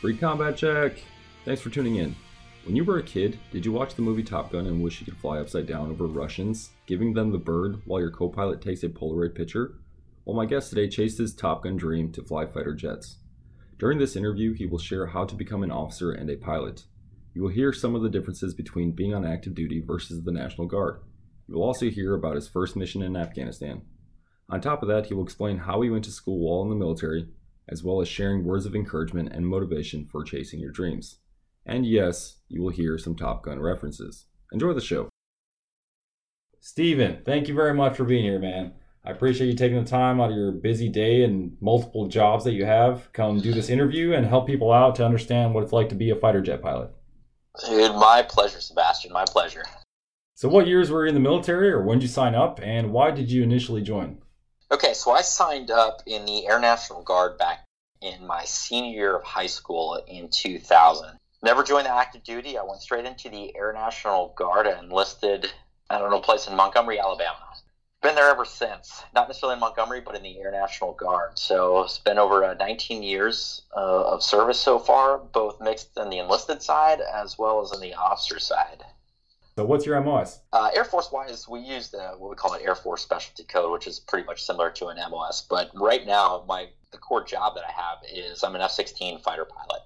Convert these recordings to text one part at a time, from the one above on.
Free combat check! Thanks for tuning in. When you were a kid, did you watch the movie Top Gun and wish you could fly upside down over Russians, giving them the bird while your co pilot takes a Polaroid picture? Well, my guest today chased his Top Gun dream to fly fighter jets. During this interview, he will share how to become an officer and a pilot. You will hear some of the differences between being on active duty versus the National Guard. You will also hear about his first mission in Afghanistan. On top of that, he will explain how he went to school while in the military, as well as sharing words of encouragement and motivation for chasing your dreams. And yes, you will hear some Top Gun references. Enjoy the show. Steven, thank you very much for being here, man. I appreciate you taking the time out of your busy day and multiple jobs that you have. Come do this interview and help people out to understand what it's like to be a fighter jet pilot. Dude, my pleasure, Sebastian. My pleasure. So, what years were you in the military, or when did you sign up, and why did you initially join? Okay, so I signed up in the Air National Guard back in my senior year of high school in 2000. Never joined the active duty. I went straight into the Air National Guard and enlisted, know, a place in Montgomery, Alabama. Been there ever since. Not necessarily in Montgomery, but in the Air National Guard. So it's been over uh, 19 years uh, of service so far, both mixed on the enlisted side as well as on the officer side. So, what's your MOS? Uh, Air Force wise, we use the what we call an Air Force Specialty Code, which is pretty much similar to an MOS. But right now, my the core job that I have is I'm an F-16 fighter pilot.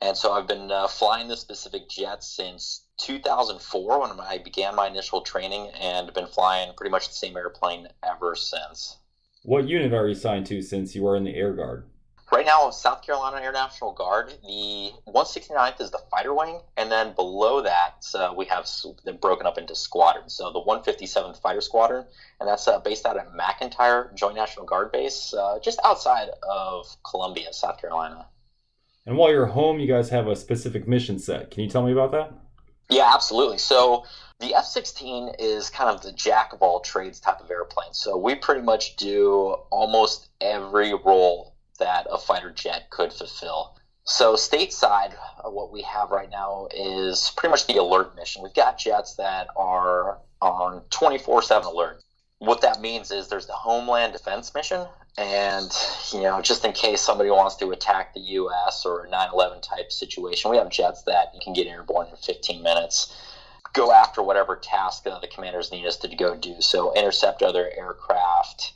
And so I've been uh, flying this specific jet since 2004 when I began my initial training and been flying pretty much the same airplane ever since. What unit are you assigned to since you are in the Air Guard? Right now, South Carolina Air National Guard, the 169th is the fighter wing, and then below that, uh, we have them broken up into squadrons. So the 157th Fighter Squadron, and that's uh, based out at McEntire Joint National Guard Base, uh, just outside of Columbia, South Carolina. And while you're home, you guys have a specific mission set. Can you tell me about that? Yeah, absolutely. So the F 16 is kind of the jack of all trades type of airplane. So we pretty much do almost every role that a fighter jet could fulfill. So stateside, uh, what we have right now is pretty much the alert mission. We've got jets that are on 24/7 alert. What that means is there's the homeland defense mission, and you know, just in case somebody wants to attack the U.S. or a 9/11 type situation, we have jets that can get airborne in 15 minutes. Go after whatever task uh, the commanders need us to go do. So intercept other aircraft,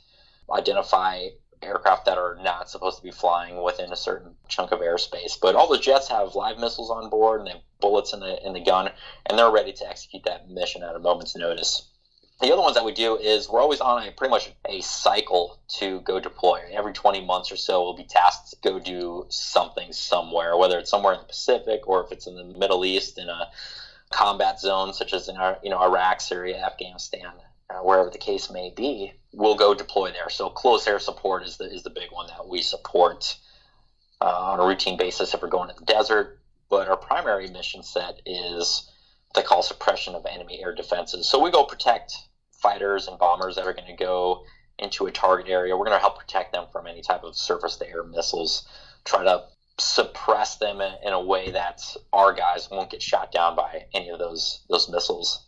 identify aircraft that are not supposed to be flying within a certain chunk of airspace. But all the jets have live missiles on board and they have bullets in the in the gun, and they're ready to execute that mission at a moment's notice. The other ones that we do is we're always on a pretty much a cycle to go deploy. Every 20 months or so, we'll be tasked to go do something somewhere, whether it's somewhere in the Pacific or if it's in the Middle East in a combat zone such as in our, you know Iraq, Syria, Afghanistan uh, wherever the case may be, we'll go deploy there. So close air support is the is the big one that we support uh, on a routine basis if we're going to the desert. But our primary mission set is they call suppression of enemy air defenses. So we go protect fighters and bombers that are going to go into a target area. We're going to help protect them from any type of surface to air missiles. Try to suppress them in, in a way that our guys won't get shot down by any of those those missiles.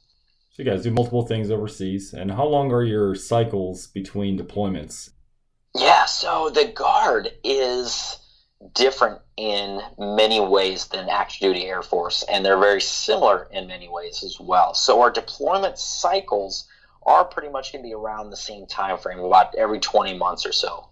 So you guys do multiple things overseas. And how long are your cycles between deployments? Yeah, so the guard is different in many ways than active duty Air Force, and they're very similar in many ways as well. So our deployment cycles are pretty much going to be around the same time frame, about every 20 months or so.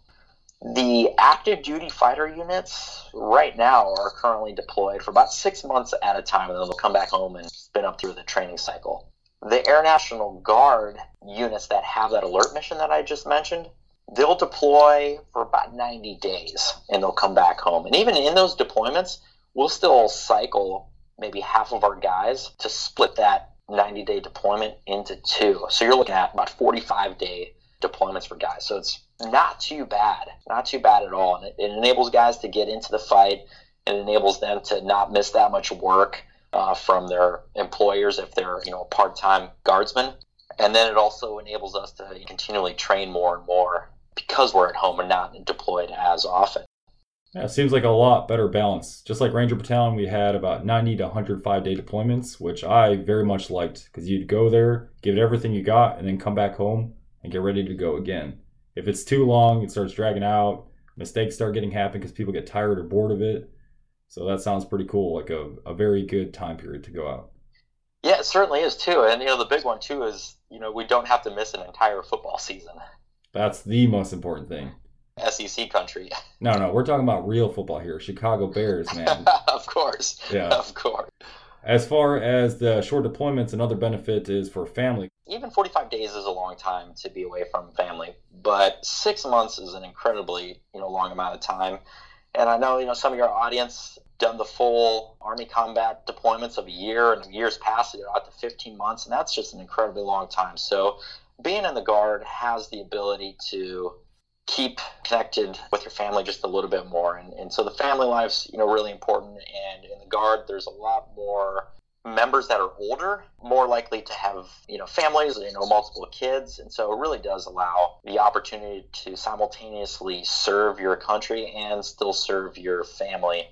The active duty fighter units right now are currently deployed for about six months at a time, and then they'll come back home and spin up through the training cycle the Air National Guard units that have that alert mission that I just mentioned, they'll deploy for about 90 days and they'll come back home. And even in those deployments, we'll still cycle maybe half of our guys to split that 90 day deployment into two. So you're looking at about 45 day deployments for guys. So it's not too bad, not too bad at all. And it, it enables guys to get into the fight. It enables them to not miss that much work uh, from their employers if they're you know part-time guardsmen and then it also enables us to continually train more and more because we're at home and not deployed as often yeah, it seems like a lot better balance. Just like Ranger Battalion, we had about 90 to 105 day deployments, which I very much liked because you'd go there, give it everything you got, and then come back home and get ready to go again. If it's too long, it starts dragging out. Mistakes start getting happen because people get tired or bored of it. So that sounds pretty cool, like a, a very good time period to go out. Yeah, it certainly is too. And you know, the big one too is you know we don't have to miss an entire football season. That's the most important thing. SEC country. No, no, we're talking about real football here. Chicago Bears, man. of course. Yeah. Of course. As far as the short deployments, another benefit is for family. Even 45 days is a long time to be away from family, but six months is an incredibly you know long amount of time. And I know you know some of your audience done the full Army combat deployments of a year, and years past it out to 15 months, and that's just an incredibly long time. So being in the Guard has the ability to keep connected with your family just a little bit more. And, and so the family life's, you know, really important. And in the Guard, there's a lot more members that are older, more likely to have, you know, families, you know, multiple kids. And so it really does allow the opportunity to simultaneously serve your country and still serve your family.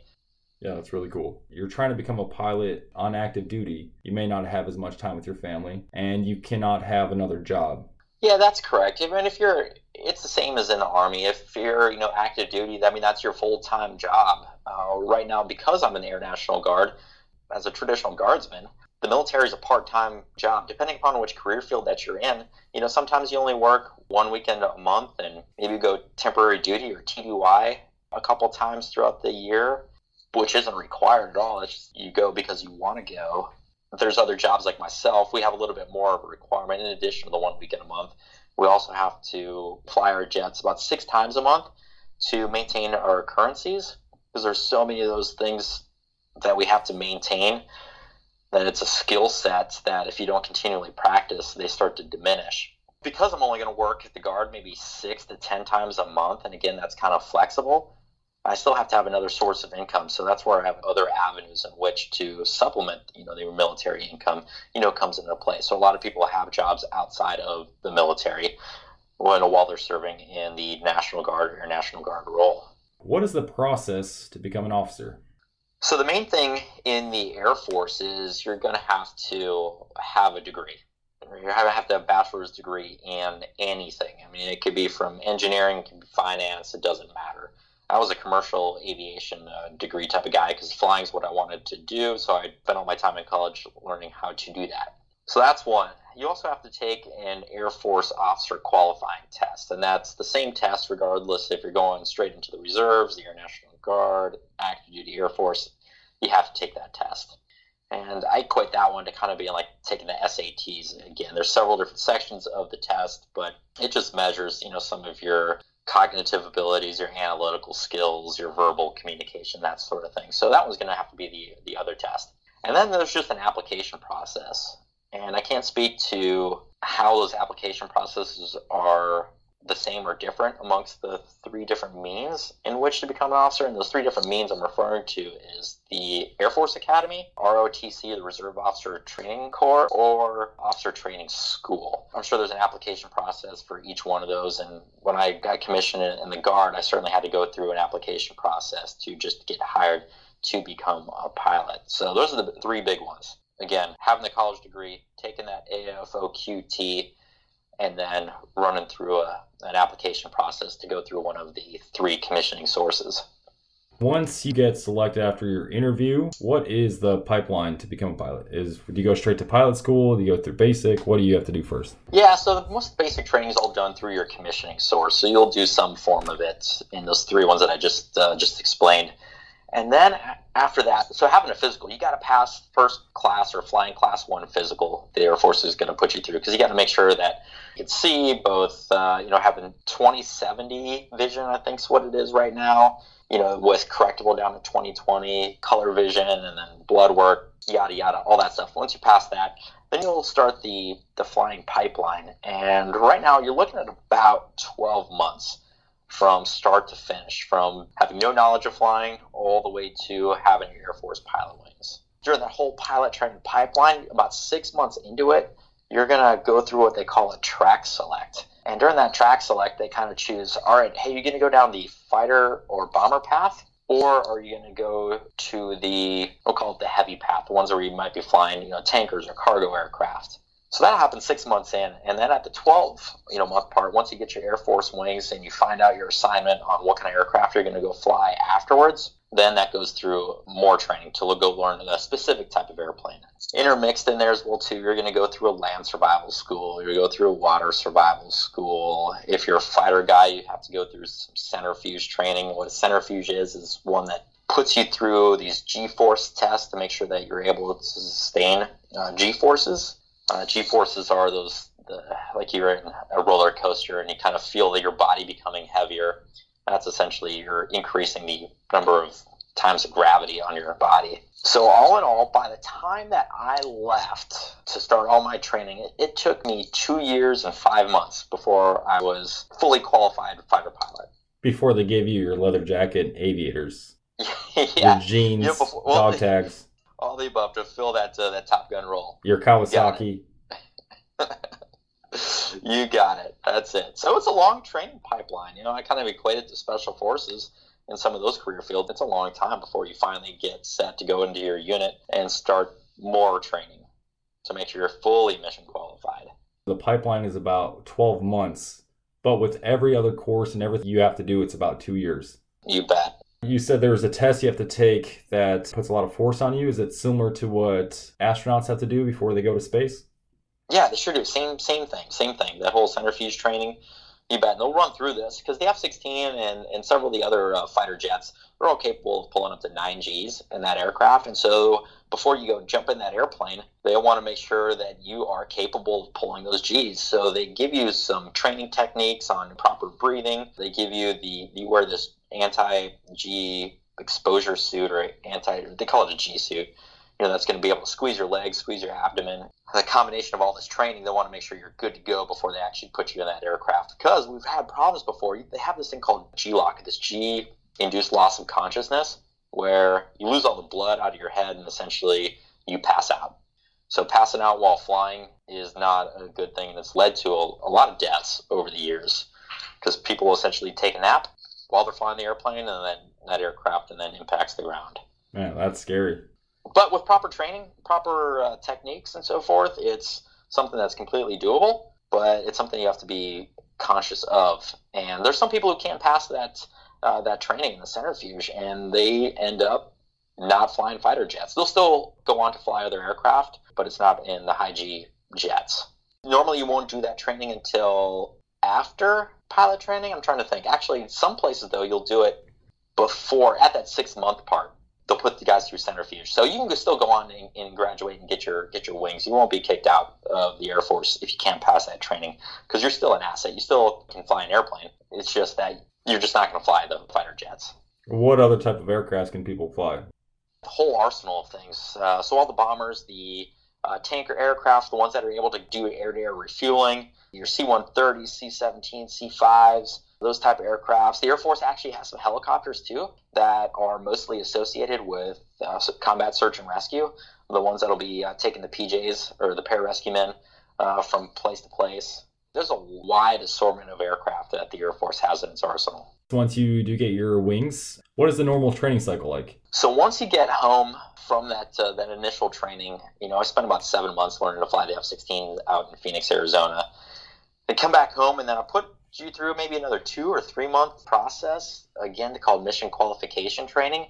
Yeah, that's really cool. You're trying to become a pilot on active duty. You may not have as much time with your family, and you cannot have another job. Yeah, that's correct. I mean, if you're, it's the same as in the army. If you're, you know, active duty, I mean, that's your full time job. Uh, right now, because I'm in the Air National Guard, as a traditional guardsman, the military is a part time job. Depending upon which career field that you're in, you know, sometimes you only work one weekend a month, and maybe go temporary duty or TDY a couple times throughout the year, which isn't required at all. It's just you go because you want to go there's other jobs like myself, we have a little bit more of a requirement in addition to the one weekend a month. We also have to fly our jets about six times a month to maintain our currencies because there's so many of those things that we have to maintain that it's a skill set that if you don't continually practice, they start to diminish. Because I'm only going to work at the guard maybe six to ten times a month, and again, that's kind of flexible I still have to have another source of income. So that's where I have other avenues in which to supplement, you know, their military income, you know, comes into play. So a lot of people have jobs outside of the military when, while they're serving in the National Guard or National Guard role. What is the process to become an officer? So the main thing in the Air Force is you're going to have to have a degree. You have to have a bachelor's degree in anything. I mean, it could be from engineering, it can be finance, it doesn't matter I was a commercial aviation uh, degree type of guy because flying is what I wanted to do. So I spent all my time in college learning how to do that. So that's one. You also have to take an Air Force officer qualifying test, and that's the same test regardless if you're going straight into the reserves, the Air National Guard, active duty Air Force. You have to take that test. And I equate that one to kind of being like taking the SATs. Again, there's several different sections of the test, but it just measures, you know, some of your cognitive abilities, your analytical skills, your verbal communication, that sort of thing. So that was going to have to be the, the other test. And then there's just an application process. And I can't speak to how those application processes are the same or different amongst the three different means in which to become an officer. And those three different means I'm referring to is the Air Force Academy, ROTC, the Reserve Officer Training Corps, or Officer Training School. I'm sure there's an application process for each one of those. And when I got commissioned in the Guard, I certainly had to go through an application process to just get hired to become a pilot. So those are the three big ones. Again, having the college degree, taking that AFOQT, and then running through a, an application process to go through one of the three commissioning sources. Once you get selected after your interview, what is the pipeline to become a pilot? Is do you go straight to pilot school? Do you go through basic? What do you have to do first? Yeah, so most basic training is all done through your commissioning source. So you'll do some form of it in those three ones that I just uh, just explained. And then after that, so having a physical, you got to pass first class or flying class one physical. The Air Force is going to put you through because you got to make sure that you can see both, uh, you know, having 2070 vision, I think is what it is right now, you know, with correctable down to 2020, color vision, and then blood work, yada, yada, all that stuff. Once you pass that, then you'll start the, the flying pipeline. And right now, you're looking at about 12 months from start to finish, from having no knowledge of flying all the way to having your Air Force pilot wings. During that whole pilot training pipeline, about six months into it, you're going to go through what they call a track select. And during that track select, they kind of choose, all right, hey, you're going to go down the fighter or bomber path, or are you going to go to the, we'll call it the heavy path, the ones where you might be flying, you know, tankers or cargo aircraft. So that happens six months in, and then at the 12 you know month part, once you get your Air Force wings and you find out your assignment on what kind of aircraft you're going to go fly afterwards, then that goes through more training to go learn a specific type of airplane. Intermixed in there as well too, you're going to go through a land survival school. To go through a water survival school. If you're a fighter guy, you have to go through some centrifuge training. What a centrifuge is is one that puts you through these G-force tests to make sure that you're able to sustain uh, G-forces. Uh, G-forces are those the, like you're in a roller coaster and you kind of feel that your body becoming heavier. That's essentially you're increasing the number of times of gravity on your body. So all in all, by the time that I left to start all my training, it, it took me two years and five months before I was fully qualified fighter pilot. Before they gave you your leather jacket aviators, yeah, your jeans, before- well, dog tags, all the above to fill that uh, that Top Gun role. your Kawasaki. you got it. That's it. So it's a long training pipeline. You know, I kind of equate it to special forces in some of those career fields. It's a long time before you finally get set to go into your unit and start more training to make sure you're fully mission qualified. The pipeline is about 12 months, but with every other course and everything you have to do, it's about two years. You bet. You said there's a test you have to take that puts a lot of force on you. Is it similar to what astronauts have to do before they go to space? Yeah, they sure do. Same same thing. Same thing. That whole centrifuge training. You bet. And they'll run through this because the F-16 and, and several of the other uh, fighter jets are all capable of pulling up to nine Gs in that aircraft. And so before you go jump in that airplane, they want to make sure that you are capable of pulling those Gs. So they give you some training techniques on proper breathing. They give you the you wear this anti-G exposure suit or anti they call it a G suit. You know that's going to be able to squeeze your legs, squeeze your abdomen. The combination of all this training, they want to make sure you're good to go before they actually put you in that aircraft. Because we've had problems before. They have this thing called G lock, this G induced loss of consciousness, where you lose all the blood out of your head and essentially you pass out. So passing out while flying is not a good thing, and it's led to a, a lot of deaths over the years because people will essentially take a nap while they're flying the airplane, and then that aircraft and then impacts the ground. Man, that's scary. But with proper training, proper uh, techniques, and so forth, it's something that's completely doable. But it's something you have to be conscious of. And there's some people who can't pass that uh, that training in the centrifuge, and they end up not flying fighter jets. They'll still go on to fly other aircraft, but it's not in the high G jets. Normally, you won't do that training until after pilot training. I'm trying to think. Actually, some places though, you'll do it before at that six month part. They'll put the guys through centrifuge, so you can still go on and, and graduate and get your get your wings. You won't be kicked out of the Air Force if you can't pass that training because you're still an asset. You still can fly an airplane. It's just that you're just not going to fly the fighter jets. What other type of aircraft can people fly? The whole arsenal of things. Uh, so all the bombers, the uh, tanker aircraft, the ones that are able to do air-to-air refueling, your C-130s, C-17, C-5s, those type of aircrafts. The Air Force actually has some helicopters too that are mostly associated with uh, combat search and rescue. The ones that'll be uh, taking the PJs or the pararescue men uh, from place to place. There's a wide assortment of aircraft that the Air Force has in its arsenal. Once you do get your wings, what is the normal training cycle like? So once you get home from that uh, that initial training, you know, I spent about seven months learning to fly the F-16 out in Phoenix, Arizona. I come back home and then I put you through maybe another two or three month process again called mission qualification training.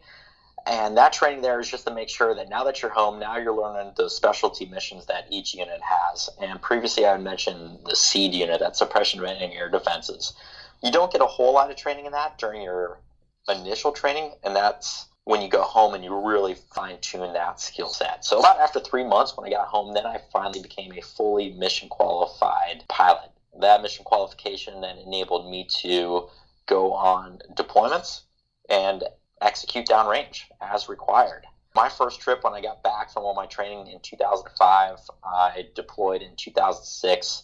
And that training there is just to make sure that now that you're home, now you're learning the specialty missions that each unit has. And previously I mentioned the SEAD unit, that suppression and air defenses. You don't get a whole lot of training in that during your initial training, and that's when you go home and you really fine tune that skill set. So about after three months when I got home, then I finally became a fully mission qualified pilot. That mission qualification then enabled me to go on deployments and execute downrange as required. My first trip when I got back from all my training in 2005, I deployed in 2006.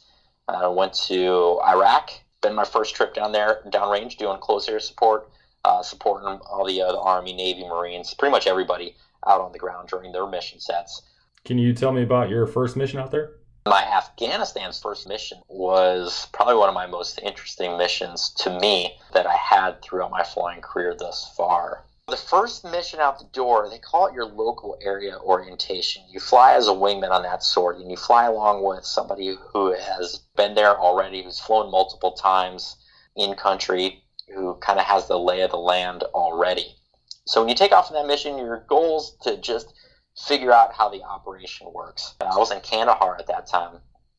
I went to Iraq. Been my first trip down there, downrange, doing close air support, uh, supporting all the, uh, the Army, Navy, Marines, pretty much everybody out on the ground during their mission sets. Can you tell me about your first mission out there? My Afghanistan's first mission was probably one of my most interesting missions to me that I had throughout my flying career thus far. The first mission out the door, they call it your local area orientation. You fly as a wingman on that sort, and you fly along with somebody who has been there already, who's flown multiple times in country, who kind of has the lay of the land already. So when you take off on that mission, your goal is to just figure out how the operation works. I was in Kandahar at that time,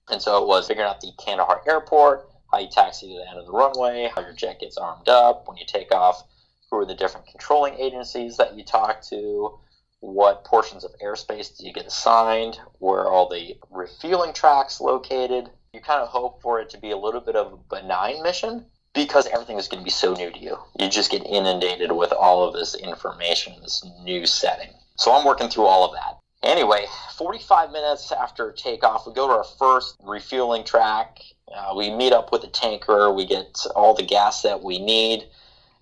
and so it was figuring out the Kandahar airport, how you taxi to the end of the runway, how your jet gets armed up when you take off, who are the different controlling agencies that you talk to, what portions of airspace do you get assigned, where are all the refueling tracks located. You kind of hope for it to be a little bit of a benign mission because everything is going to be so new to you. You just get inundated with all of this information, this new setting. So I'm working through all of that. Anyway, 45 minutes after takeoff, we go to our first refueling track. Uh, we meet up with the tanker. We get all the gas that we need.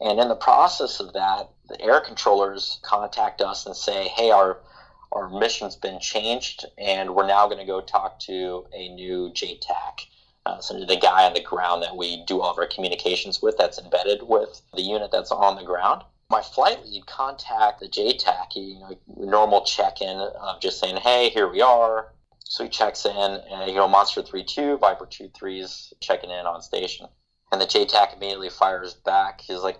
And in the process of that, the air controllers contact us and say, hey, our, our mission's been changed, and we're now going to go talk to a new JTAC. Uh, so the guy on the ground that we do all of our communications with that's embedded with the unit that's on the ground my flight lead contact the JTAC, you know, normal check-in of just saying, hey, here we are. So he checks in, and you know, Monster 3-2, Viper 2-3 is checking in on station. And the JTAC immediately fires back. He's like,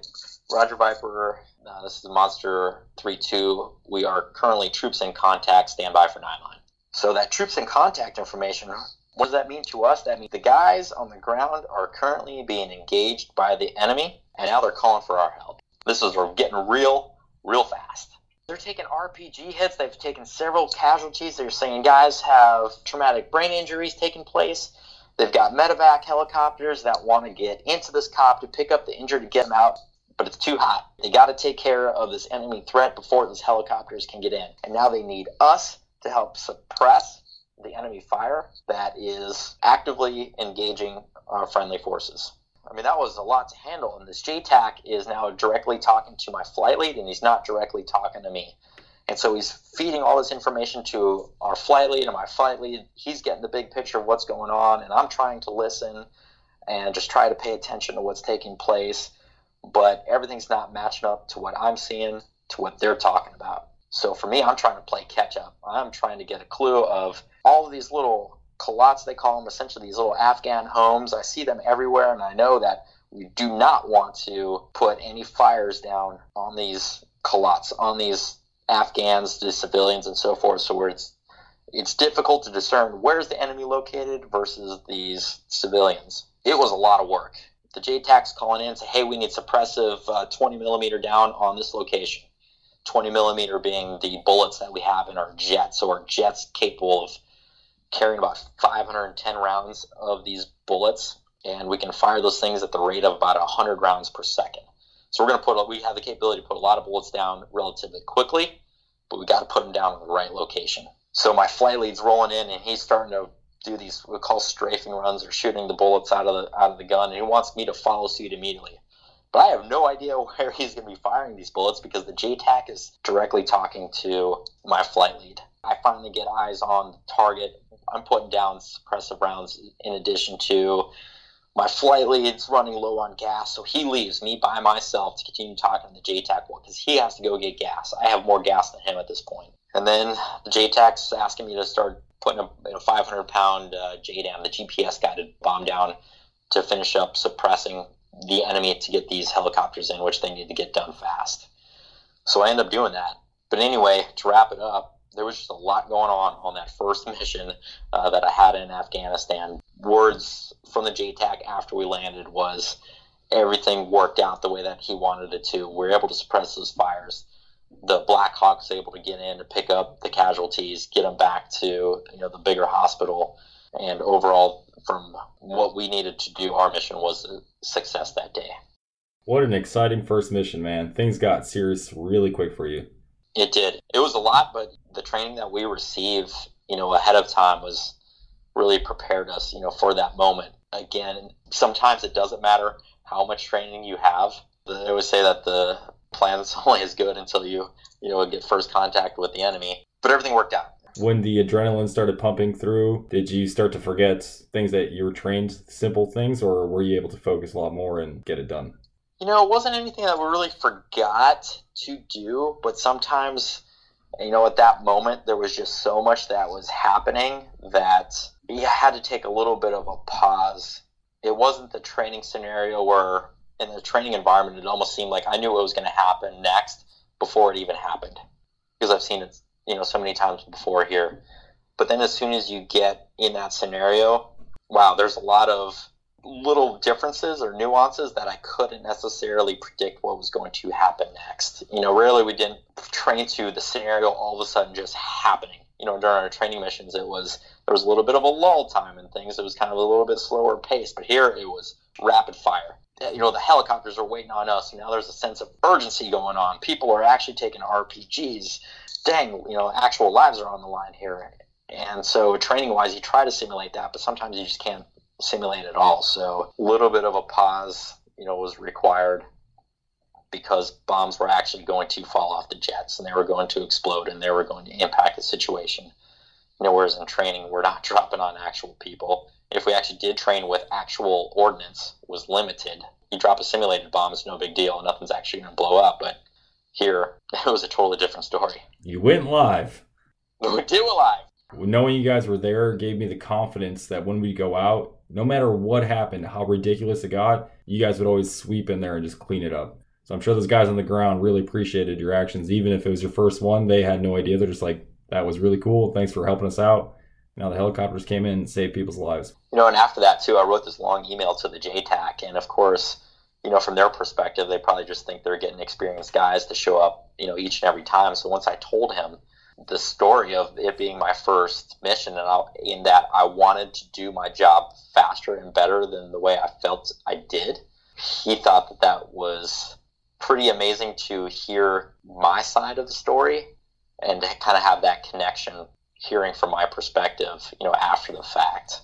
Roger Viper, uh, this is Monster 3-2. We are currently troops in contact, standby for 9 line. So that troops in contact information, what does that mean to us? That means the guys on the ground are currently being engaged by the enemy, and now they're calling for our help. This is getting real, real fast. They're taking RPG hits. They've taken several casualties. They're saying guys have traumatic brain injuries taking place. They've got medevac helicopters that want to get into this cop to pick up the injured to get them out, but it's too hot. They got to take care of this enemy threat before these helicopters can get in. And now they need us to help suppress the enemy fire that is actively engaging our friendly forces. I mean, that was a lot to handle. And this JTAC is now directly talking to my flight lead, and he's not directly talking to me. And so he's feeding all this information to our flight lead, and my flight lead, he's getting the big picture of what's going on, and I'm trying to listen and just try to pay attention to what's taking place. But everything's not matching up to what I'm seeing, to what they're talking about. So for me, I'm trying to play catch up. I'm trying to get a clue of all of these little Kalats, they call them essentially these little Afghan homes. I see them everywhere, and I know that we do not want to put any fires down on these Kalats, on these Afghans, the civilians, and so forth. So where it's it's difficult to discern where's the enemy located versus these civilians. It was a lot of work. The JTAC's calling in and say, hey, we need suppressive uh, 20 millimeter down on this location. 20 millimeter being the bullets that we have in our jets, so our jets capable of carrying about 510 rounds of these bullets, and we can fire those things at the rate of about 100 rounds per second. So we're going to put we have the capability to put a lot of bullets down relatively quickly, but we got to put them down in the right location. So my flight lead's rolling in, and he's starting to do these we call strafing runs or shooting the bullets out of the out of the gun, and he wants me to follow suit immediately. But I have no idea where he's going to be firing these bullets because the JTAC is directly talking to my flight lead. I finally get eyes on the target I'm putting down suppressive rounds in addition to my flight lead's running low on gas, so he leaves me by myself to continue talking to the JTAC because he has to go get gas. I have more gas than him at this point. And then the JTAC's asking me to start putting a, a 500 pound uh, JDAM, the GPS guided bomb down, to finish up suppressing the enemy to get these helicopters in, which they need to get done fast. So I end up doing that. But anyway, to wrap it up, there was just a lot going on on that first mission uh, that I had in Afghanistan. Words from the JTAC after we landed was everything worked out the way that he wanted it to. We were able to suppress those fires. The Black Hawk was able to get in to pick up the casualties, get them back to you know the bigger hospital, and overall, from what we needed to do, our mission was a success that day. What an exciting first mission, man! Things got serious really quick for you. It did. It was a lot, but the training that we received, you know, ahead of time was really prepared us, you know, for that moment. Again, sometimes it doesn't matter how much training you have. They always say that the plan is only as good until you, you know, get first contact with the enemy. But everything worked out. When the adrenaline started pumping through, did you start to forget things that you were trained, simple things, or were you able to focus a lot more and get it done? You know, it wasn't anything that we really forgot to do, but sometimes, you know, at that moment, there was just so much that was happening that you had to take a little bit of a pause. It wasn't the training scenario where, in the training environment, it almost seemed like I knew what was going to happen next before it even happened because I've seen it, you know, so many times before here. But then as soon as you get in that scenario, wow, there's a lot of little differences or nuances that I couldn't necessarily predict what was going to happen next. You know, rarely we didn't train to the scenario all of a sudden just happening. You know, during our training missions, it was there was a little bit of a lull time and things. It was kind of a little bit slower pace, but here it was rapid fire. Eh, you know, the helicopters are waiting on us. Now there's a sense of urgency going on. People are actually taking RPGs. Dang, you know, actual lives are on the line here. And so, training wise, you try to simulate that, but sometimes you just can't simulate at all. So a little bit of a pause, you know, was required because bombs were actually going to fall off the jets and they were going to explode and they were going to impact the situation. You know, whereas in training, we're not dropping on actual people. If we actually did train with actual ordnance, was limited. You drop a simulated bomb, it's no big deal. Nothing's actually going to blow up. But here, it was a totally different story. You went live. We did live. Knowing you guys were there gave me the confidence that when we go out, no matter what happened, how ridiculous it got, you guys would always sweep in there and just clean it up. So I'm sure those guys on the ground really appreciated your actions. Even if it was your first one, they had no idea. They're just like, that was really cool. Thanks for helping us out. Now the helicopters came in and saved people's lives. You know, and after that too, I wrote this long email to the JTAC, and of course, you know, from their perspective, they probably just think they're getting experienced guys to show up, you know, each and every time. So once I told him the story of it being my first mission, and I, in that I wanted to do my job faster and better than the way I felt I did. He thought that that was pretty amazing to hear my side of the story and to kind of have that connection, hearing from my perspective, you know, after the fact.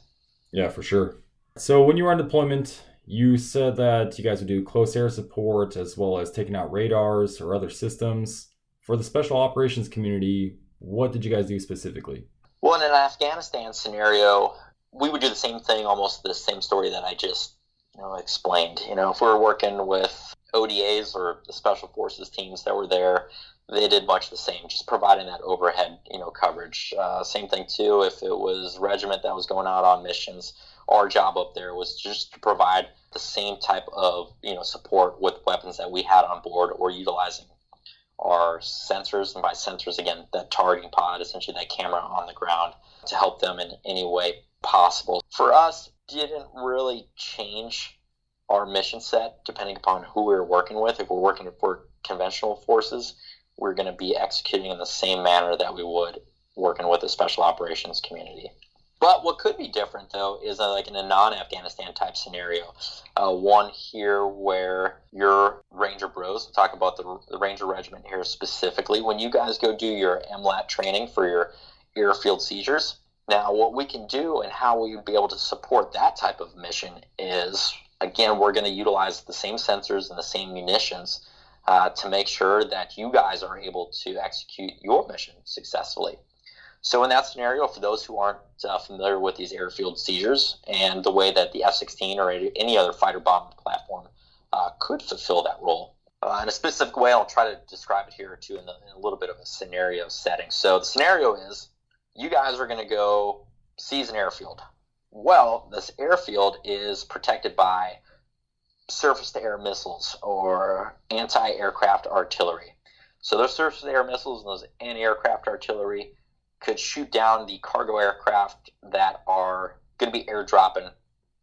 Yeah, for sure. So when you were on deployment, you said that you guys would do close air support as well as taking out radars or other systems. For the special operations community, what did you guys do specifically? Well, in an Afghanistan scenario, we would do the same thing, almost the same story that I just you know explained. You know, if we were working with ODAs or the special forces teams that were there, they did much the same, just providing that overhead, you know, coverage. Uh, same thing too. If it was regiment that was going out on missions, our job up there was just to provide the same type of you know support with weapons that we had on board or utilizing are sensors, and by sensors, again, that targeting pod, essentially that camera on the ground to help them in any way possible. For us, didn't really change our mission set depending upon who we are working with. If we're working for conventional forces, we're going to be executing in the same manner that we would working with the special operations community. But what could be different though is uh, like in a non-Afghanistan type scenario, uh, one here where your Ranger Bros. We'll talk about the, the Ranger Regiment here specifically. When you guys go do your MLAT training for your airfield seizures, now what we can do and how we would be able to support that type of mission is again we're going to utilize the same sensors and the same munitions uh, to make sure that you guys are able to execute your mission successfully. So, in that scenario, for those who aren't uh, familiar with these airfield seizures and the way that the F 16 or any other fighter bomb platform uh, could fulfill that role, uh, in a specific way, I'll try to describe it here too in, the, in a little bit of a scenario setting. So, the scenario is you guys are going to go seize an airfield. Well, this airfield is protected by surface to air missiles or anti aircraft artillery. So, those surface to air missiles and those anti aircraft artillery could shoot down the cargo aircraft that are going to be airdropping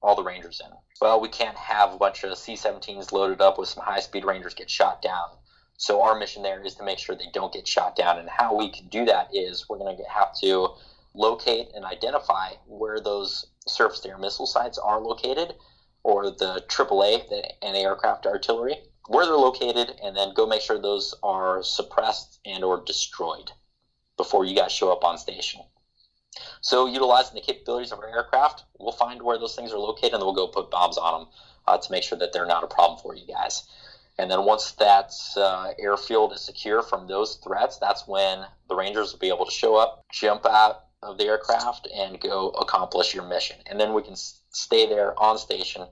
all the Rangers in. Well, we can't have a bunch of C 17s loaded up with some high speed Rangers get shot down. So, our mission there is to make sure they don't get shot down. And how we can do that is we're going to have to locate and identify where those surface to air missile sites are located, or the AAA, the anti aircraft artillery, where they're located, and then go make sure those are suppressed and or destroyed before you guys show up on station. So, utilizing the capabilities of our aircraft, we'll find where those things are located and we'll go put bombs on them uh, to make sure that they're not a problem for you guys. And then once that uh, airfield is secure from those threats, that's when the Rangers will be able to show up, jump out of the aircraft, and go accomplish your mission. And then we can stay there on station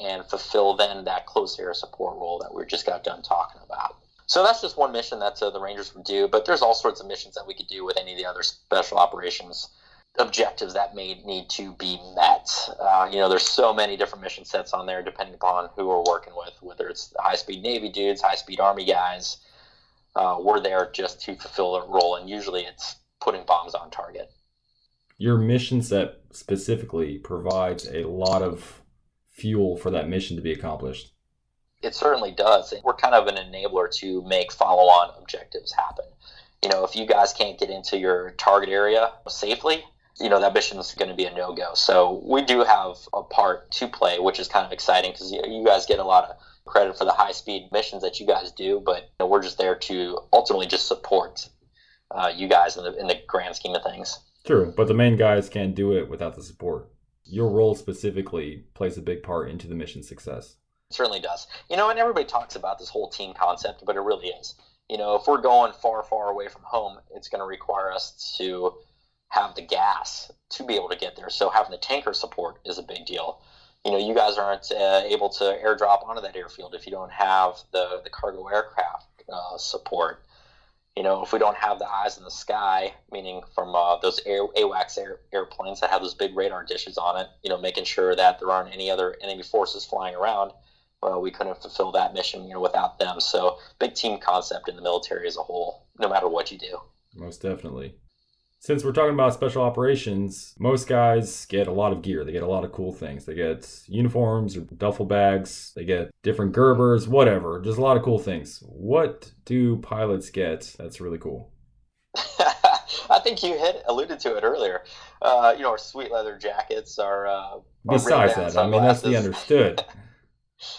and fulfill then that close air support role that we just got done talking about. So that's just one mission that uh, the Rangers would do, but there's all sorts of missions that we could do with any of the other special operations objectives that may need to be met. Uh, you know, there's so many different mission sets on there depending upon who we're working with, whether it's high speed Navy dudes, high speed Army guys, Uh, we're there just to fulfill a role, and usually it's putting bombs on target. Your mission set specifically provides a lot of fuel for that mission to be accomplished. It certainly does. We're kind of an enabler to make follow on objectives happen. You know, if you guys can't get into your target area safely, you know, that mission is going to be a no go. So we do have a part to play, which is kind of exciting because you guys get a lot of credit for the high speed missions that you guys do, but you know, we're just there to ultimately just support uh, you guys in the, in the grand scheme of things. True, but the main guys can't do it without the support. Your role specifically plays a big part into the mission success. Certainly does. You know, and everybody talks about this whole team concept, but it really is. You know, if we're going far, far away from home, it's going to require us to have the gas to be able to get there. So having the tanker support is a big deal. You know, you guys aren't uh, able to airdrop onto that airfield if you don't have the, the cargo aircraft uh, support you know, if we don't have the eyes in the sky, meaning from uh, those air, AWACS air, airplanes that have those big radar dishes on it, you know, making sure that there aren't any other enemy forces flying around, well, we couldn't fulfill that mission, you know, without them. So, big team concept in the military as a whole, no matter what you do. Most definitely since we're talking about special operations, most guys get a lot of gear. They get a lot of cool things. They get uniforms or duffel bags. They get different Gerbers, whatever. Just a lot of cool things. What do pilots get that's really cool? I think you hit alluded to it earlier. Uh, you know, our sweet leather jackets, our, uh, besides that, I mean that's the understood.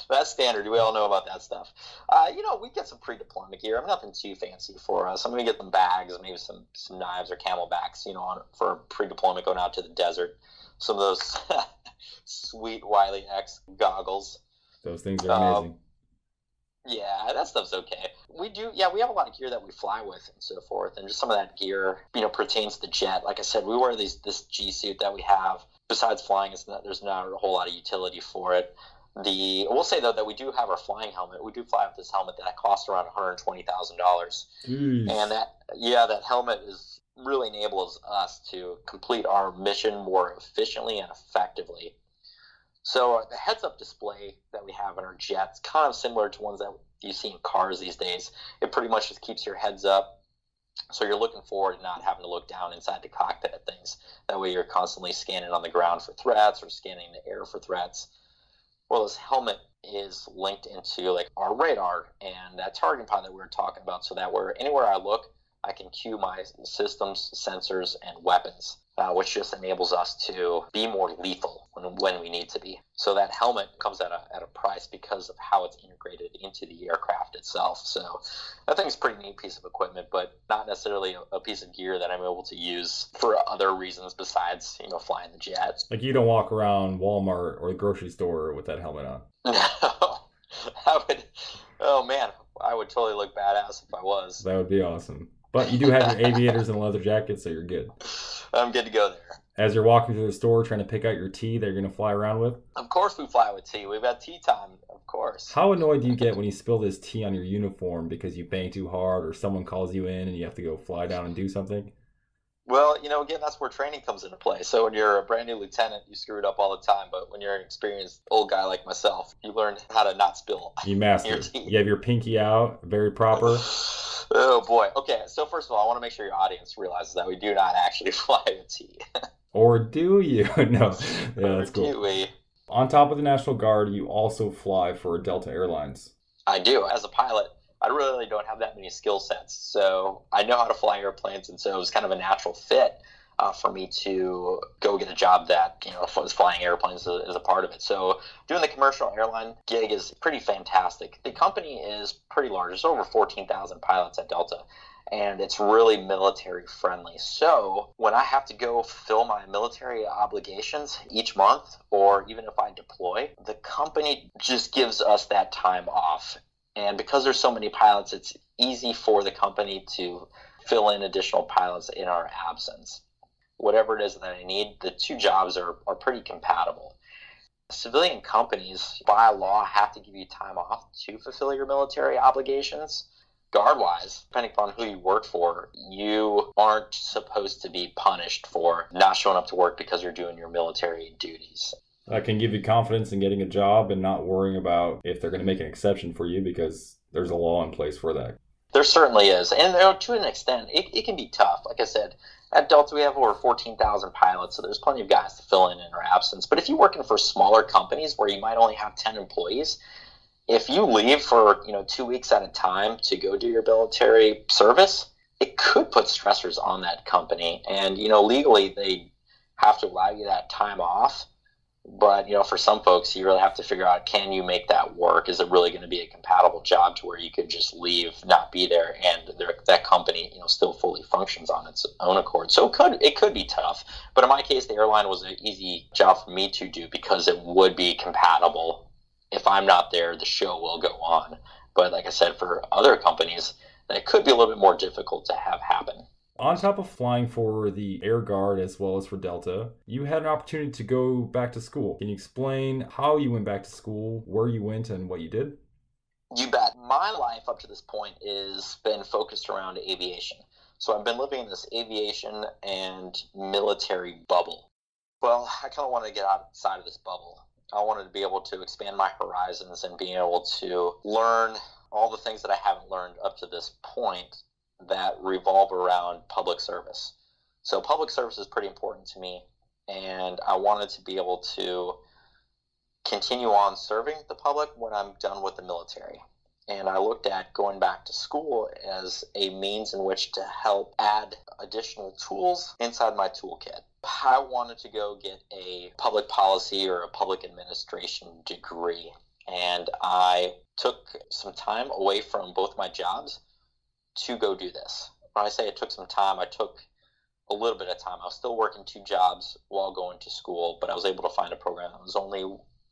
that's standard. We all know about that stuff. Uh, you know, we get some pre-deployment gear. I mean, nothing too fancy for us. I'm gonna get them bags, maybe some some knives or CamelBaks. You know, on, for pre-deployment going out to the desert. Some of those sweet Wiley X goggles. Those things are amazing. Um, yeah, that stuff's okay. We do, yeah, we have a lot of gear that we fly with and so forth, and just some of that gear, you know, pertains to the jet. Like I said, we wear these this G suit that we have. Besides flying, it's not, there's not a whole lot of utility for it. The we'll say though that we do have our flying helmet. We do fly with this helmet that costs around one hundred twenty thousand dollars, and that yeah, that helmet is really enables us to complete our mission more efficiently and effectively. So the heads-up display that we have in our jets, kind of similar to ones that you see in cars these days. It pretty much just keeps your heads up, so you're looking forward and not having to look down inside the cockpit at things. That way, you're constantly scanning on the ground for threats or scanning the air for threats well, this helmet is linked into like our radar and that targeting pod that we were talking about, so that where anywhere I look, I can cue my systems, sensors, and weapons uh, which just enables us to be more lethal when, when we need to be. So that helmet comes at a, at a price because of how it's integrated into the aircraft itself. So I think it's a pretty neat piece of equipment, but not necessarily a, a piece of gear that I'm able to use for other reasons besides, you know, flying the jet. Like you don't walk around Walmart or the grocery store with that helmet on. No, I would. Oh man, I would totally look badass if I was. That would be awesome. But you do have your aviators and leather jackets, so you're good. I'm good to go there. As you're walking through the store trying to pick out your tea that you're going to fly around with? Of course we fly with tea. We've got tea time, of course. How annoyed do you get when you spill this tea on your uniform because you bang too hard or someone calls you in and you have to go fly down and do something? Well, you know, again, that's where training comes into play. So when you're a brand new lieutenant, you screw it up all the time. But when you're an experienced old guy like myself, you learn how to not spill. You master. You have your pinky out, very proper. oh boy. Okay. So first of all, I want to make sure your audience realizes that we do not actually fly a T. or do you? no. Yeah, that's cool. On top of the National Guard, you also fly for Delta Airlines. I do. As a pilot, I really don't have that many skill sets. So I know how to fly airplanes, and so it was kind of a natural fit uh, for me to go get a job that you know was flying airplanes as a part of it. So doing the commercial airline gig is pretty fantastic. The company is pretty large. There's over 14,000 pilots at Delta. And it's really military friendly. So when I have to go fulfill my military obligations each month, or even if I deploy, the company just gives us that time off and because there's so many pilots, it's easy for the company to fill in additional pilots in our absence. Whatever it is that I need, the two jobs are, are pretty compatible. Civilian companies, by law, have to give you time off to fulfill your military obligations. Guard wise, depending upon who you work for, you aren't supposed to be punished for not showing up to work because you're doing your military duties. That can give you confidence in getting a job and not worrying about if they're going to make an exception for you because there's a law in place for that. There certainly is, and you know, to an extent, it, it can be tough. Like I said, at Delta we have over fourteen thousand pilots, so there's plenty of guys to fill in in our absence. But if you're working for smaller companies where you might only have ten employees, if you leave for you know two weeks at a time to go do your military service, it could put stressors on that company. And you know, legally they have to allow you that time off. But you know, for some folks, you really have to figure out: can you make that work? Is it really going to be a compatible job to where you could just leave, not be there, and that company, you know, still fully functions on its own accord? So it could it could be tough. But in my case, the airline was an easy job for me to do because it would be compatible. If I'm not there, the show will go on. But like I said, for other companies, that could be a little bit more difficult to have happen. On top of flying for the Air Guard as well as for Delta, you had an opportunity to go back to school. Can you explain how you went back to school, where you went, and what you did? You bet. My life up to this point has been focused around aviation. So I've been living in this aviation and military bubble. Well, I kind of wanted to get outside of this bubble. I wanted to be able to expand my horizons and being able to learn all the things that I haven't learned up to this point that revolve around public service. So public service is pretty important to me, and I wanted to be able to continue on serving the public when I'm done with the military. And I looked at going back to school as a means in which to help add additional tools inside my toolkit. I wanted to go get a public policy or a public administration degree. And I took some time away from both my jobs to go do this. When I say it took some time, I took a little bit of time. I was still working two jobs while going to school, but I was able to find a program that was only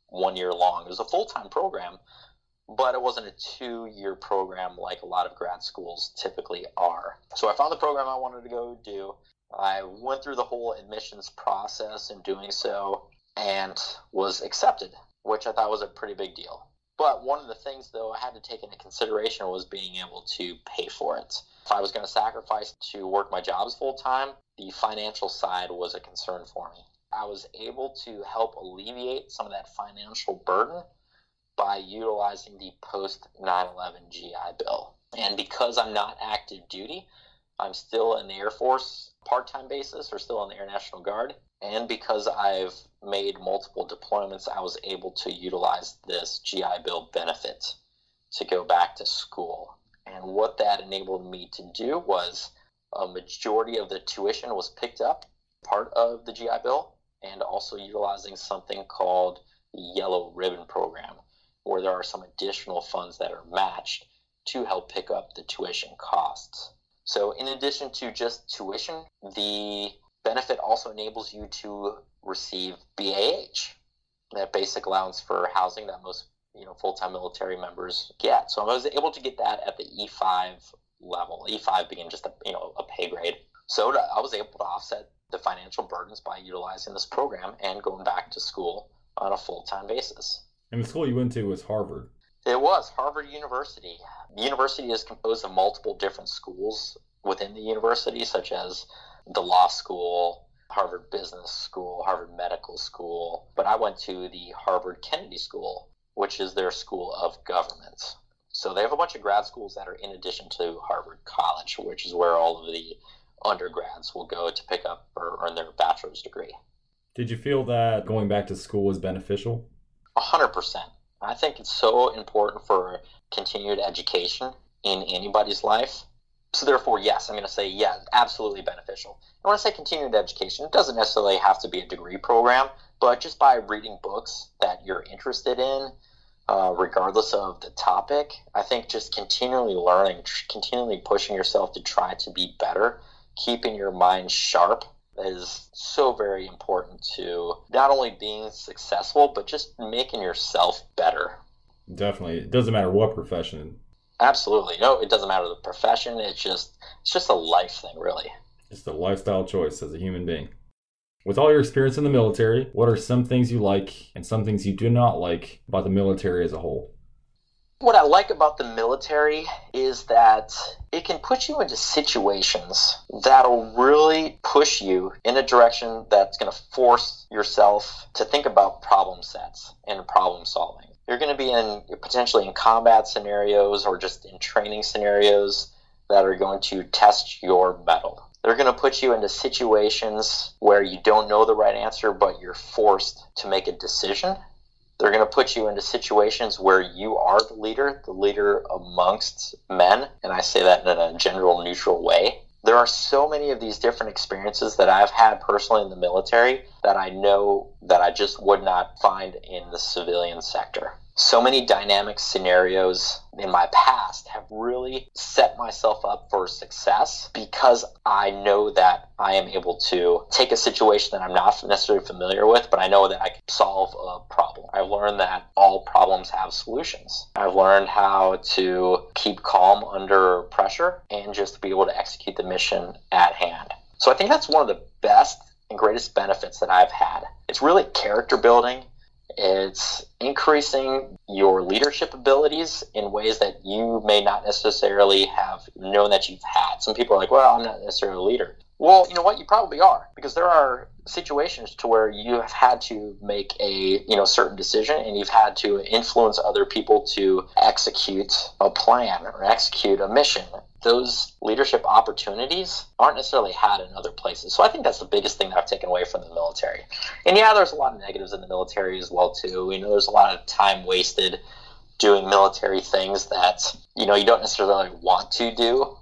one year long. It was a full time program, but it wasn't a two year program like a lot of grad schools typically are. So I found the program I wanted to go do. I went through the whole admissions process in doing so and was accepted, which I thought was a pretty big deal. But one of the things, though, I had to take into consideration was being able to pay for it. If I was going to sacrifice to work my jobs full time, the financial side was a concern for me. I was able to help alleviate some of that financial burden by utilizing the post 9 11 GI Bill. And because I'm not active duty, I'm still in the Air Force part time basis or still in the Air National Guard. And because I've made multiple deployments, I was able to utilize this GI Bill benefit to go back to school. And what that enabled me to do was a majority of the tuition was picked up, part of the GI Bill, and also utilizing something called the Yellow Ribbon Program, where there are some additional funds that are matched to help pick up the tuition costs. So, in addition to just tuition, the benefit also enables you to receive BAH, that basic allowance for housing that most you know full-time military members get. So I was able to get that at the E5 level. E5 being just a you know a pay grade. So I was able to offset the financial burdens by utilizing this program and going back to school on a full-time basis. And the school you went to was Harvard. It was Harvard University. The university is composed of multiple different schools within the university, such as the law school, Harvard Business School, Harvard Medical School, but I went to the Harvard Kennedy School, which is their school of government. So they have a bunch of grad schools that are in addition to Harvard College, which is where all of the undergrads will go to pick up or earn their bachelor's degree. Did you feel that going back to school was beneficial? A hundred percent. I think it's so important for continued education in anybody's life so therefore, yes, I'm going to say, yeah, absolutely beneficial. And when I say continuing education, it doesn't necessarily have to be a degree program, but just by reading books that you're interested in, uh, regardless of the topic, I think just continually learning, continually pushing yourself to try to be better, keeping your mind sharp is so very important to not only being successful, but just making yourself better. Definitely. It doesn't matter what profession Absolutely. No, it doesn't matter the profession. It's just it's just a life thing, really. It's a lifestyle choice as a human being. With all your experience in the military, what are some things you like and some things you do not like about the military as a whole? What I like about the military is that it can put you into situations that'll really push you in a direction that's going to force yourself to think about problem sets and problem solving You're going to be in potentially in combat scenarios or just in training scenarios that are going to test your mettle. They're going to put you into situations where you don't know the right answer, but you're forced to make a decision. They're going to put you into situations where you are the leader, the leader amongst men. And I say that in a general, neutral way. There are so many of these different experiences that I've had personally in the military that I know that I just would not find in the civilian sector so many dynamic scenarios in my past have really set myself up for success because I know that I am able to take a situation that I'm not necessarily familiar with, but I know that I can solve a problem. I've learned that all problems have solutions. I've learned how to keep calm under pressure and just be able to execute the mission at hand. So I think that's one of the best and greatest benefits that I've had. It's really character building it's increasing your leadership abilities in ways that you may not necessarily have known that you've had. Some people are like, well, I'm not necessarily a leader. Well, you know what? You probably are because there are situations to where you have had to make a you know certain decision and you've had to influence other people to execute a plan or execute a mission those leadership opportunities aren't necessarily had in other places. So I think that's the biggest thing that I've taken away from the military. And yeah, there's a lot of negatives in the military as well too. You know, there's a lot of time wasted doing military things that you know you don't necessarily want to do,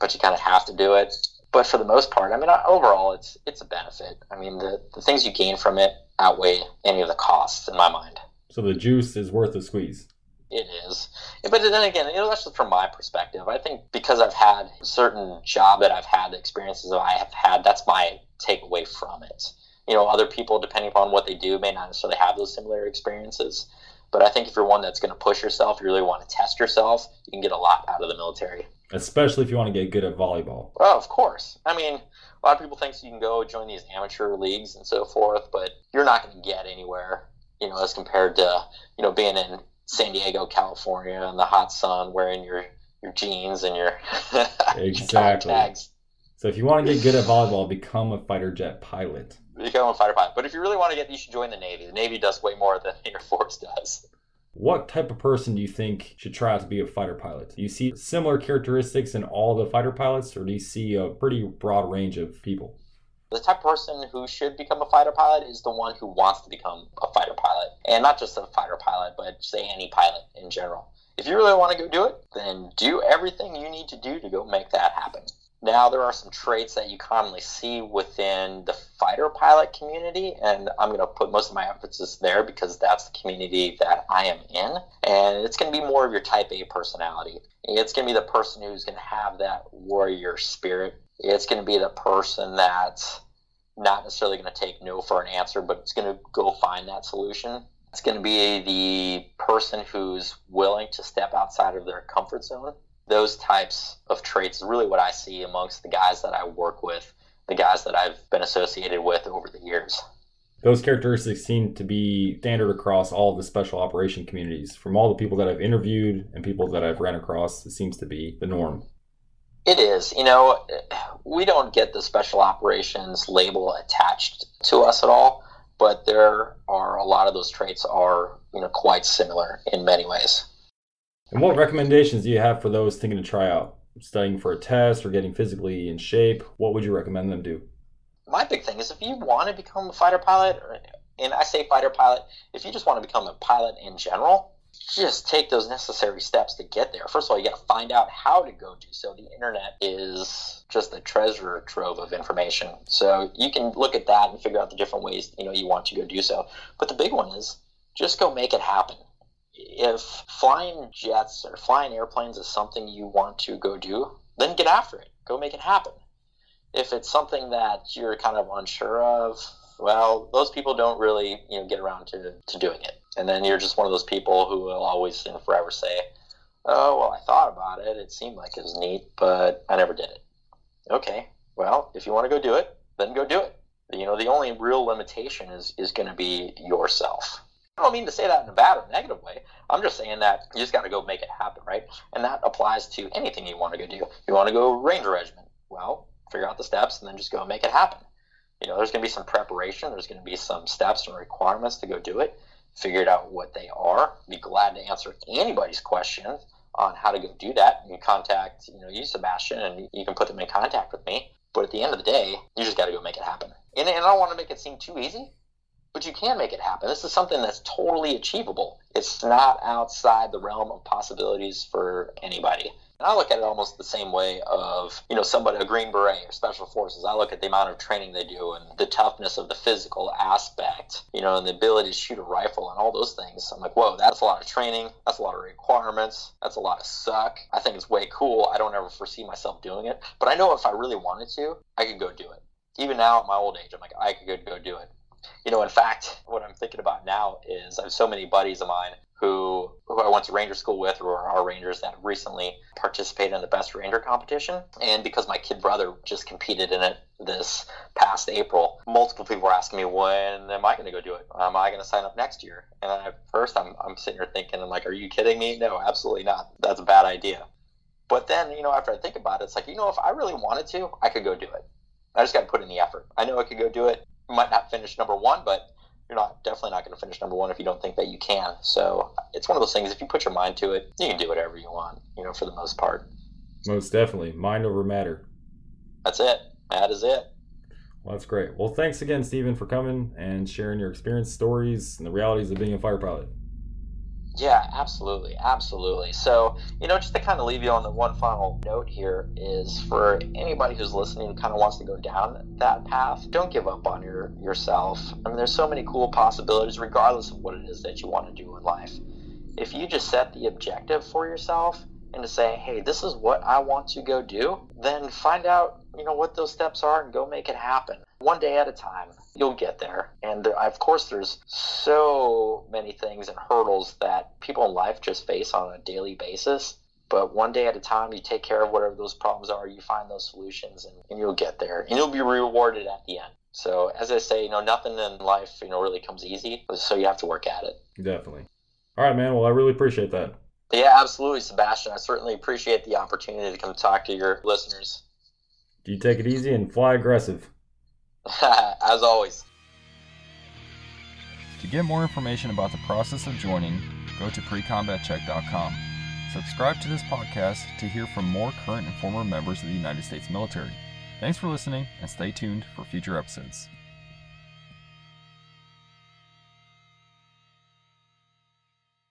but you kind of have to do it. But for the most part, I mean, overall, it's it's a benefit. I mean, the the things you gain from it outweigh any of the costs in my mind. So the juice is worth the squeeze. It is. But then again, you know, that's just from my perspective. I think because I've had a certain job that I've had, the experiences that I have had, that's my takeaway from it. You know, other people, depending upon what they do, may not necessarily have those similar experiences. But I think if you're one that's going to push yourself, you really want to test yourself, you can get a lot out of the military. Especially if you want to get good at volleyball. Well, of course. I mean, a lot of people think you can go join these amateur leagues and so forth, but you're not going to get anywhere, you know, as compared to, you know, being in San Diego, California, in the hot sun, wearing your your jeans and your exactly. tags. So if you want to get good at volleyball, become a fighter jet pilot. Become a fighter pilot. But if you really want to get, you should join the Navy. The Navy does way more than the Air Force does. What type of person do you think should try out to be a fighter pilot? Do you see similar characteristics in all the fighter pilots, or do you see a pretty broad range of people? The type of person who should become a fighter pilot is the one who wants to become a fighter pilot. And not just a fighter pilot, but say any pilot in general. If you really want to go do it, then do everything you need to do to go make that happen. Now, there are some traits that you commonly see within the fighter pilot community, and I'm going to put most of my emphasis there because that's the community that I am in. And it's going to be more of your type A personality. It's going to be the person who's going to have that warrior spirit. It's going to be the person that's not necessarily going to take no for an answer, but it's going to go find that solution. It's going to be the person who's willing to step outside of their comfort zone. Those types of traits is really what I see amongst the guys that I work with, the guys that I've been associated with over the years. Those characteristics seem to be standard across all the special operation communities. From all the people that I've interviewed and people that I've ran across, it seems to be the norm. It is. You know, we don't get the special operations label attached to us at all, but there are a lot of those traits are, you know, quite similar in many ways. And what recommendations do you have for those thinking to try out? Studying for a test or getting physically in shape, what would you recommend them do? My big thing is if you want to become a fighter pilot, and I say fighter pilot, if you just want to become a pilot in general, just take those necessary steps to get there. First of all, you got to find out how to go do so. The internet is just a treasure trove of information. So you can look at that and figure out the different ways you know you want to go do so. But the big one is just go make it happen. If flying jets or flying airplanes is something you want to go do, then get after it. Go make it happen. If it's something that you're kind of unsure of, well, those people don't really you know get around to, to doing it and then you're just one of those people who will always and forever say, "Oh, well, I thought about it. It seemed like it was neat, but I never did it." Okay, well, if you want to go do it, then go do it. You know, the only real limitation is is going to be yourself. I don't mean to say that in a bad or negative way. I'm just saying that you just got to go make it happen, right? And that applies to anything you want to go do. You want to go Ranger Regiment? Well, figure out the steps and then just go make it happen. You know, there's going to be some preparation. There's going to be some steps and requirements to go do it figured out what they are. Be glad to answer anybody's questions on how to go do that. You contact, you know, you, Sebastian, and you can put them in contact with me. But at the end of the day, you just got to go make it happen. And, and I don't want to make it seem too easy, but you can make it happen. This is something that's totally achievable. It's not outside the realm of possibilities for anybody. And I look at it almost the same way of, you know, somebody, a Green Beret or Special Forces. I look at the amount of training they do and the toughness of the physical aspect, you know, and the ability to shoot a rifle and all those things. I'm like, whoa, that's a lot of training. That's a lot of requirements. That's a lot of suck. I think it's way cool. I don't ever foresee myself doing it. But I know if I really wanted to, I could go do it. Even now at my old age, I'm like, I could go do it. You know, in fact, what I'm thinking about now is I have so many buddies of mine who who I went to ranger school with who are our rangers that recently participated in the best ranger competition. And because my kid brother just competed in it this past April, multiple people were asking me when am I going to go do it? Am I going to sign up next year? And at first I'm I'm sitting here thinking I'm like, are you kidding me? No, absolutely not. That's a bad idea. But then, you know, after I think about it, it's like, you know, if I really wanted to, I could go do it. I just got to put in the effort. I know I could go do it. Might not finish number one, but you're not definitely not going to finish number one if you don't think that you can. So it's one of those things. If you put your mind to it, you can do whatever you want. You know, for the most part. Most definitely, mind over matter. That's it. That is it. Well, that's great. Well, thanks again, Stephen, for coming and sharing your experience, stories, and the realities of being a fire pilot. Yeah, absolutely, absolutely. So, you know, just to kind of leave you on the one final note here is for anybody who's listening kind of wants to go down that path, don't give up on your yourself. I mean, there's so many cool possibilities, regardless of what it is that you want to do in life. If you just set the objective for yourself and to say, hey, this is what I want to go do, then find out, you know, what those steps are and go make it happen. One day at a time, you'll get there. And there, of course, there's so many things and hurdles that people in life just face on a daily basis. But one day at a time, you take care of whatever those problems are, you find those solutions, and, and you'll get there. And you'll be rewarded at the end. So, as I say, you know, nothing in life, you know, really comes easy. So you have to work at it. Definitely. All right, man. Well, I really appreciate that. Yeah, absolutely, Sebastian. I certainly appreciate the opportunity to come talk to your listeners. Do you take it easy and fly aggressive. As always. To get more information about the process of joining, go to precombatcheck.com. Subscribe to this podcast to hear from more current and former members of the United States military. Thanks for listening and stay tuned for future episodes.